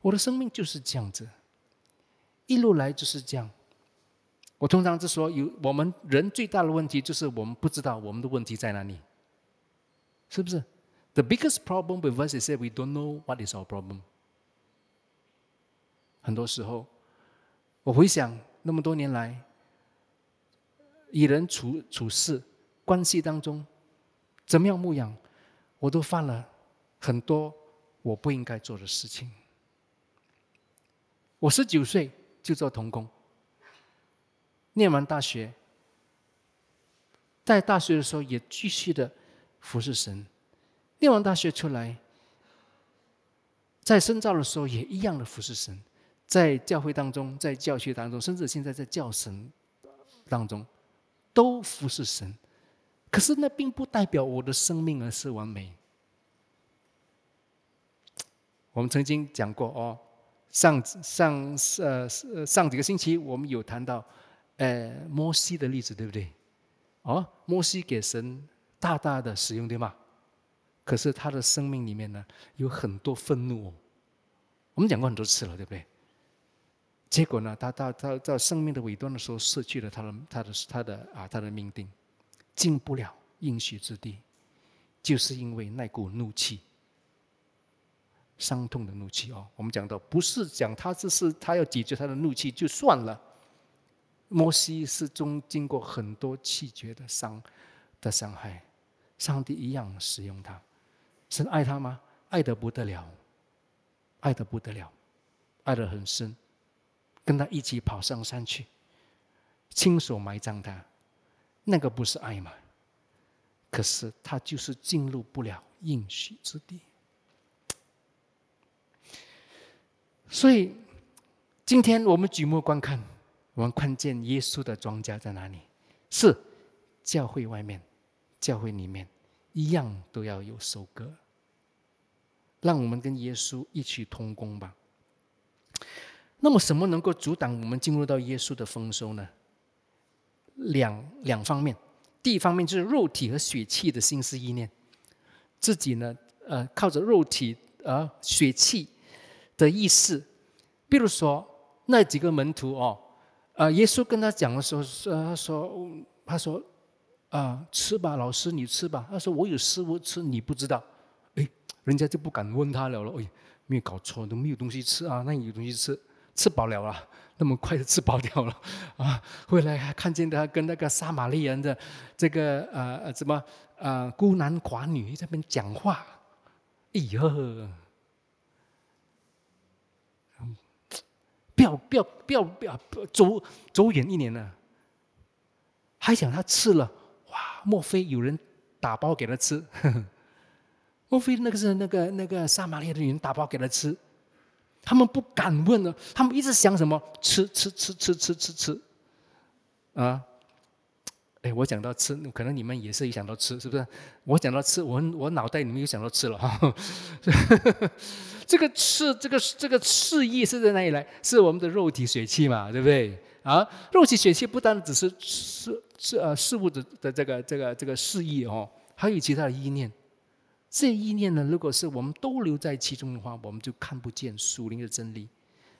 我的生命就是这样子，一路来就是这样。我通常是说，有我们人最大的问题就是我们不知道我们的问题在哪里，是不是？The biggest problem with us is that we don't know what is our problem。很多时候，我回想那么多年来。与人处处事关系当中，怎么样牧养，我都犯了很多我不应该做的事情。我十九岁就做童工，念完大学，在大学的时候也继续的服侍神，念完大学出来，在深造的时候也一样的服侍神，在教会当中，在教学当中，甚至现在在教神当中。都服侍神，可是那并不代表我的生命而是完美。我们曾经讲过哦，上上呃上几个星期我们有谈到，呃摩西的例子对不对？哦，摩西给神大大的使用对吗？可是他的生命里面呢有很多愤怒，我们讲过很多次了对不对？结果呢？他到他到生命的尾端的时候，失去了他的他的他的啊他的命定，进不了应许之地。就是因为那股怒气，伤痛的怒气哦。我们讲到，不是讲他这是他要解决他的怒气就算了。摩西是中经过很多气绝的伤的伤害，上帝一样使用他。神爱他吗？爱得不得了，爱得不得了，爱得很深，跟他一起跑上山去，亲手埋葬他，那个不是爱吗？可是他就是进入不了应许之地。所以今天我们举目观看。我们看见耶稣的庄稼在哪里？是教会外面，教会里面一样都要有收割。让我们跟耶稣一起同工吧。那么，什么能够阻挡我们进入到耶稣的丰收呢？两两方面，第一方面就是肉体和血气的心思意念，自己呢，呃，靠着肉体呃血气的意识，比如说那几个门徒哦。啊，耶稣跟他讲的时候，说他说他说啊，吃吧，老师你吃吧。他说我有食物吃，你不知道。哎，人家就不敢问他了了。哎，没有搞错，都没有东西吃啊，那有东西吃，吃饱了啊，那么快就吃饱掉了啊。回来还看见他跟那个撒玛利人的这个呃什么呃孤男寡女在那边讲话。哎呦！不要不要不要不要走走远一点呢？还想他吃了哇？莫非有人打包给他吃？[laughs] 莫非那个是那个那个撒玛利亚的女人打包给他吃？他们不敢问呢，他们一直想什么？吃吃吃吃吃吃吃啊！哎，我讲到吃，可能你们也是一想到吃，是不是？我讲到吃，我我脑袋里面又想到吃了哈。这个吃，这个这个示意是在哪里来？是我们的肉体血气嘛，对不对？啊，肉体血气不单只是事事呃事物的的这个这个这个示意哦，还有其他的意念。这意念呢，如果是我们都留在其中的话，我们就看不见属灵的真理。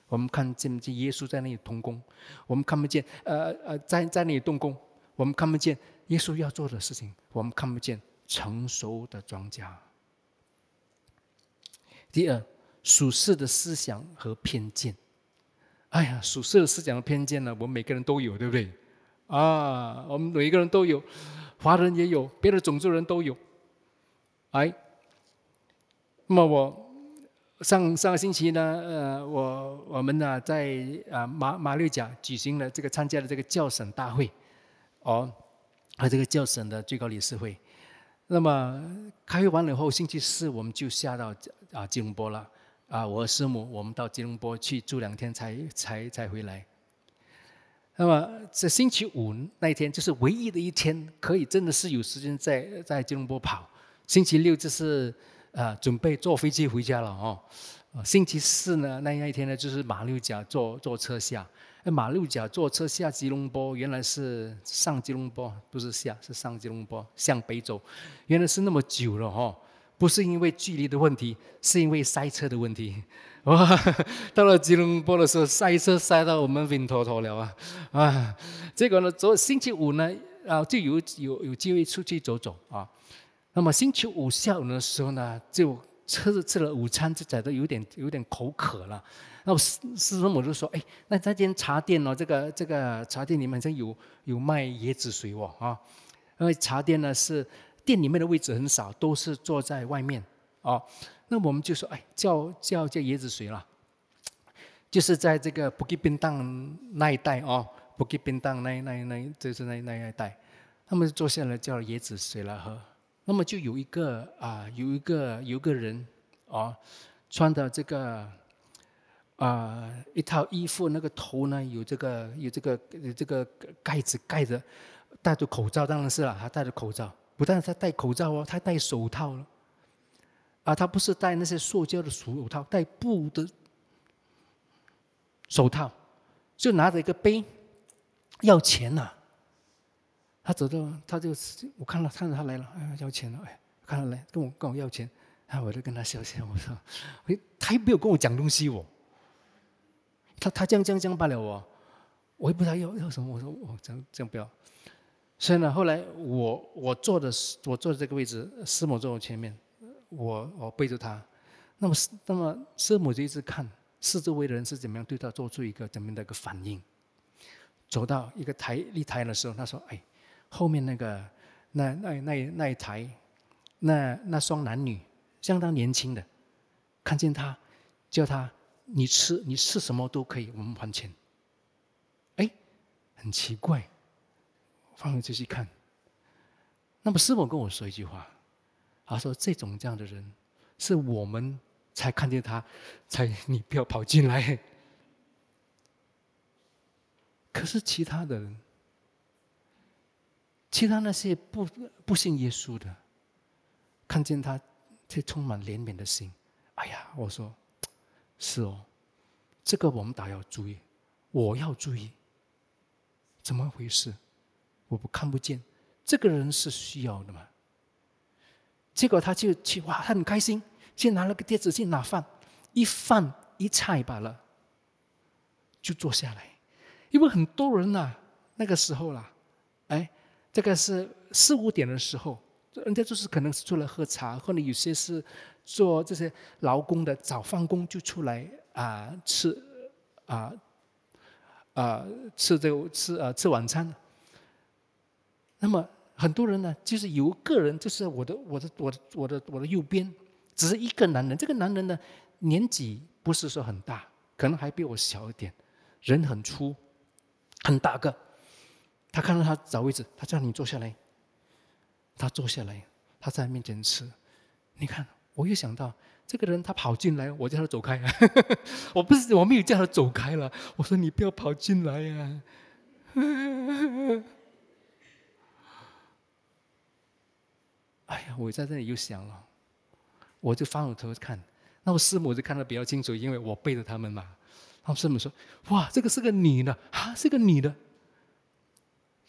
我们看见不见耶稣在那里动工？我们看不见呃呃在在那里动工？我们看不见耶稣要做的事情，我们看不见成熟的庄稼。第二，属世的思想和偏见。哎呀，属世的思想和偏见呢，我们每个人都有，对不对？啊，我们每一个人都有，华人也有，别的种族人都有。哎，那么我上上个星期呢，呃，我我们呢在啊马马六甲举行了这个参加了这个教省大会。哦，和这个教省的最高理事会，那么开会完了以后，星期四我们就下到啊吉隆坡了。啊，我师母我们到吉隆坡去住两天，才才才回来。那么这星期五那一天，就是唯一的一天，可以真的是有时间在在吉隆坡跑。星期六就是啊准备坐飞机回家了哦。星期四呢那那一天呢，就是马六甲坐坐车下。马六甲坐车下吉隆坡，原来是上吉隆坡，不是下，是上吉隆坡，向北走，原来是那么久了哈，不是因为距离的问题，是因为塞车的问题。哇，[laughs] 到了吉隆坡的时候，塞车塞到我们晕脱脱了啊！啊，结果呢，昨星期五呢，啊，就有有有机会出去走走啊。那么星期五下午的时候呢，就吃吃了午餐，就觉得有点有点口渴了。那师师傅我就说：“哎，那这间茶店哦，这个这个茶店里面好像有有卖椰子水哦，啊，因为茶店呢是店里面的位置很少，都是坐在外面哦。那我们就说：哎，叫叫叫椰子水了，就是在这个布吉宾当那一带哦，布吉宾当那那那就是那那一带，他们坐下来叫椰子水来喝。那么就有一个啊，有一个有个人哦，穿的这个。”啊，一套衣服，那个头呢有这个有这个有这个盖子盖着，戴着口罩当然是了，他戴着口罩，不但他戴口罩哦，他戴手套了。啊，他不是戴那些塑胶的手套，戴布的手套，就拿着一个杯要钱呐。他走到，他就我看到看到他来了，哎，要钱了，哎，看到来跟我跟我要钱，啊，我就跟他笑笑，我说，哎，他又没有跟我讲东西哦。他他这样这样这样罢了哦，我也不知道要要什么。我说我这样这样不要。所以呢，后来我我坐的我坐的这个位置，师母坐我前面，我我背着他，那么那么师母就一直看四周围的人是怎么样对他做出一个怎么样的一个反应。走到一个台立台的时候，他说：“哎，后面那个那那那那一台，那那双男女相当年轻的，看见他，叫他你吃你吃什么都可以，我们还钱。”哎，很奇怪，放回去细看。那么师傅跟我说一句话，他说：“这种这样的人，是我们才看见他，才你不要跑进来。[laughs] ”可是其他的人，其他那些不不信耶稣的，看见他，却充满怜悯的心。哎呀，我说，是哦，这个我们打要注意，我要注意，怎么回事？我不看不见，这个人是需要的嘛？结果他就去哇，他很开心，先拿了个碟子去拿饭，一饭一菜罢了，就坐下来。因为很多人呐，那个时候啦，哎，这个是四五点的时候，人家就是可能是出来喝茶，或者有些是做这些劳工的，早放工就出来啊吃啊啊吃这个吃啊吃晚餐。那么很多人呢，就是有个人，就是我的我的我的我的我的右边，只是一个男人，这个男人呢年纪不是说很大，可能还比我小一点，人很粗。很大个，他看到他找位置，他叫你坐下来。他坐下来，他在面前吃。你看，我又想到这个人，他跑进来，我叫他走开。[laughs] 我不是我没有叫他走开了，我说你不要跑进来呀。哎呀，我在这里又想了，我就翻回头看，那我师母就看得比较清楚，因为我背着他们嘛。老师母说：“哇，这个是个女的啊，是个女的。”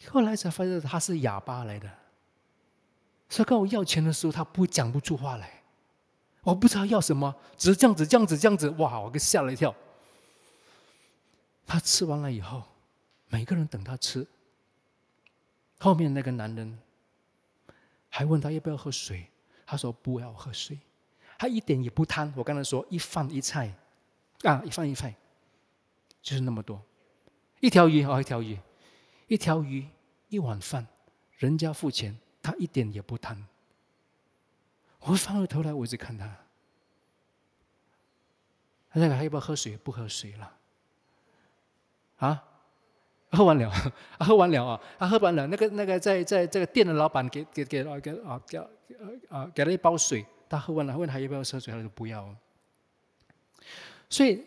后来才发现她是哑巴来的，所以跟我要钱的时候，她不讲不出话来。我不知道要什么，只是这样子、这样子、这样子。哇，我给吓了一跳。他吃完了以后，每个人等他吃。后面那个男人还问他要不要喝水，他说不要喝水，他一点也不贪。我刚才说一饭一菜，啊，一饭一菜。就是那么多，一条鱼哦，一条鱼，一条鱼，一碗饭，人家付钱，他一点也不贪。我翻回头来，我一直看他，他那个还要不要喝水？不喝水了，啊，喝完了，[laughs] 喝完了啊，他喝完了。那个那个在在这个店的老板给给给啊给啊给啊给了一包水，他喝完了，问他要不要喝水，他说不要。所以。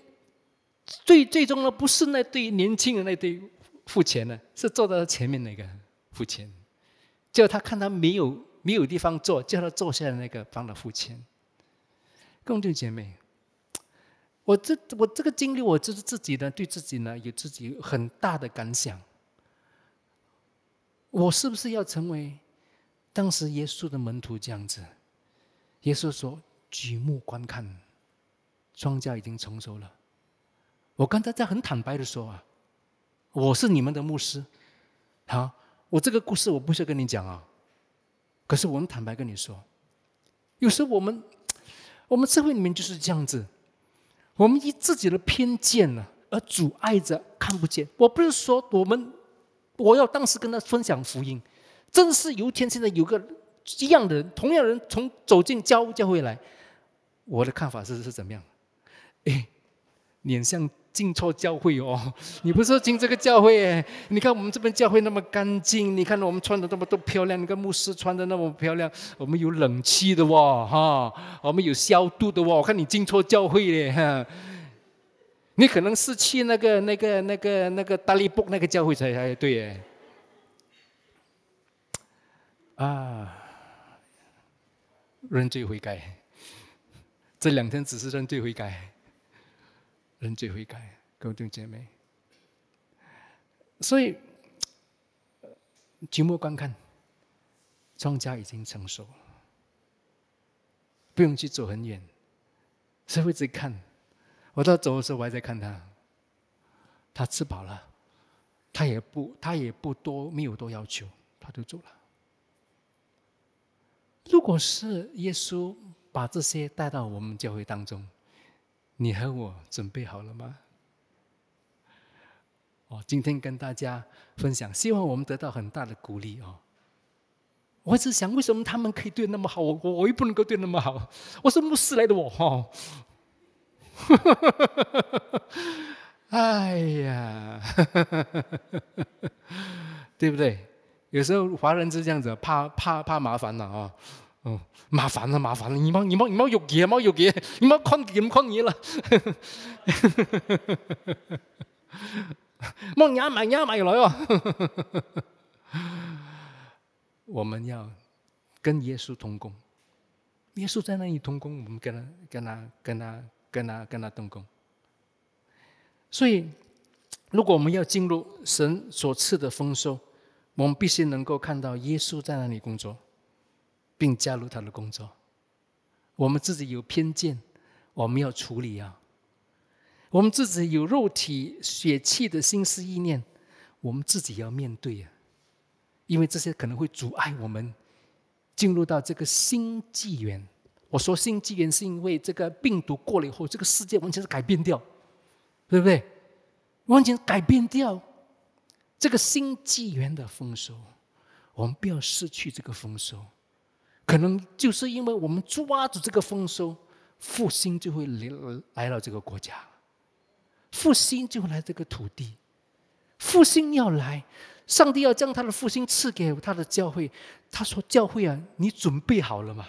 最最终呢，不是那对年轻人那对付钱呢，是坐在前面那个付钱，叫他看他没有没有地方坐，叫他坐下来那个帮他付钱。共弟姐妹，我这我这个经历，我就是自己呢，对自己呢有自己很大的感想。我是不是要成为当时耶稣的门徒这样子？耶稣说：“举目观看，庄稼已经成熟了。”我刚才在很坦白的说啊，我是你们的牧师，好，我这个故事我不是跟你讲啊，可是我很坦白跟你说，有时候我们，我们社会里面就是这样子，我们以自己的偏见呢而阻碍着看不见。我不是说我们，我要当时跟他分享福音，正是有一天现在有个一样的人，同样人从走进教教会来，我的看法是是怎么样？哎，脸像。进错教会哦！[laughs] 你不是进这个教会哎？你看我们这边教会那么干净，你看我们穿的那么多漂亮，你看牧师穿的那么漂亮，我们有冷气的哇哈，我们有消毒的哇！我看你进错教会嘞哈！你可能是去那个那个那个那个大利布那个教会才才对哎。啊，认罪悔改，这两天只是认罪悔改。人最会改，各位姐妹。所以，举目观看，庄稼已经成熟，不用去走很远，谁会在看？我到走的时候，我还在看他。他吃饱了，他也不，他也不多，没有多要求，他就走了。如果是耶稣把这些带到我们教会当中，你和我准备好了吗？哦，今天跟大家分享，希望我们得到很大的鼓励哦。我一直想，为什么他们可以对那么好，我我又不能够对那么好？我是牧师来的，我哈。[laughs] 哎呀，[laughs] 对不对？有时候华人是这样子，怕怕怕麻烦了啊。麻烦了，麻烦了！你冇你冇你冇肉嘢，冇肉嘢，你冇困嘢，唔困嘢啦。冇压埋压埋来哦。我们要跟耶稣同工，耶稣在那里同工，我们跟他、跟他、跟他、跟他、跟他同工。所以，如果我们要进入神所赐的丰收，我们必须能够看到耶稣在那里工作，并加入他的工作。我们自己有偏见，我们要处理啊。我们自己有肉体血气的心思意念，我们自己要面对啊。因为这些可能会阻碍我们进入到这个新纪元。我说新纪元，是因为这个病毒过了以后，这个世界完全是改变掉，对不对？完全改变掉这个新纪元的丰收。我们不要失去这个丰收，可能就是因为我们抓住这个丰收，复兴就会来来到这个国家，复兴就来这个土地，复兴要来。上帝要将他的复兴赐给他的教会，他说：“教会啊，你准备好了吗？”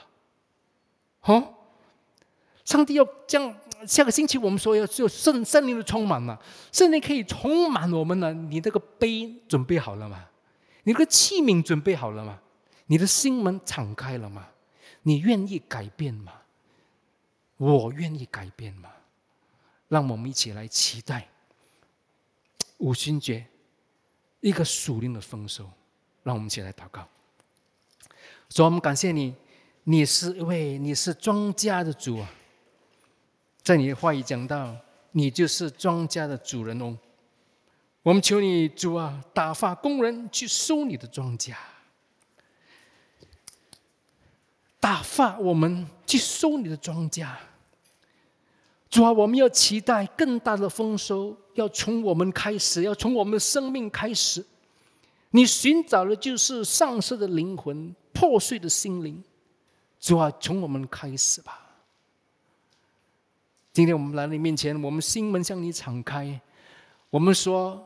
哦，上帝要将下个星期我们说要就圣圣灵的充满了，圣灵可以充满我们了。你那个杯准备好了吗？你那个器皿准备好了吗？你的心门敞开了吗？你愿意改变吗？我愿意改变吗？让我们一起来期待五旬节。一个属灵的丰收，让我们一起来祷告。主，我们感谢你，你是一位，你是庄稼的主啊。在你的话语讲到，你就是庄稼的主人哦。我们求你主啊，打发工人去收你的庄稼，打发我们去收你的庄稼。主啊，我们要期待更大的丰收，要从我们开始，要从我们的生命开始。你寻找的就是丧失的灵魂、破碎的心灵。主啊，从我们开始吧。今天我们来你面前，我们心门向你敞开。我们说，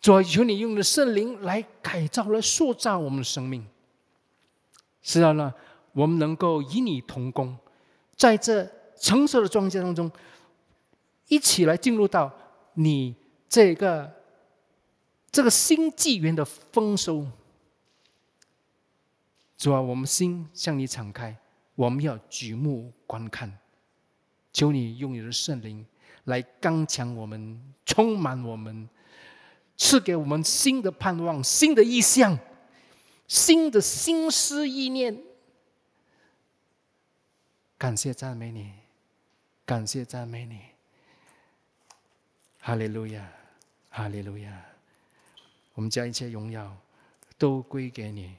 主啊，求你用你的圣灵来改造、来塑造我们的生命。是啊，那，我们能够与你同工，在这。成熟的庄稼当中，一起来进入到你这个这个新纪元的丰收。主啊，我们心向你敞开，我们要举目观看，求你用你的圣灵来刚强我们，充满我们，赐给我们新的盼望、新的意象、新的心思意念。感谢赞美你。感谢赞美你，哈利路亚，哈利路亚！我们将一切荣耀都归给你，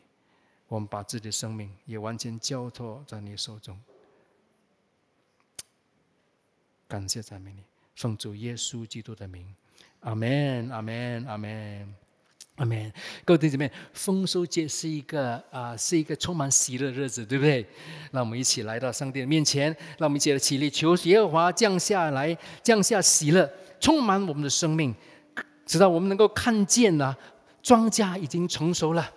我们把自己的生命也完全交托在你手中。感谢赞美你，奉主耶稣基督的名，阿门，阿门，阿门。阿门！各位弟兄姊妹，丰收节是一个啊，是一个充满喜乐的日子，对不对？那我们一起来到上帝的面前，让我们一起来起立，求耶和华降下来，降下喜乐，充满我们的生命，直到我们能够看见啊，庄稼已经成熟了。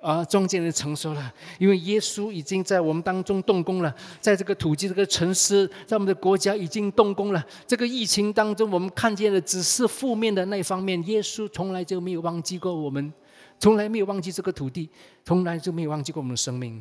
啊，中间人成熟了，因为耶稣已经在我们当中动工了，在这个土地、这个城市，在我们的国家已经动工了。这个疫情当中，我们看见的只是负面的那一方面，耶稣从来就没有忘记过我们，从来没有忘记这个土地，从来就没有忘记过我们的生命。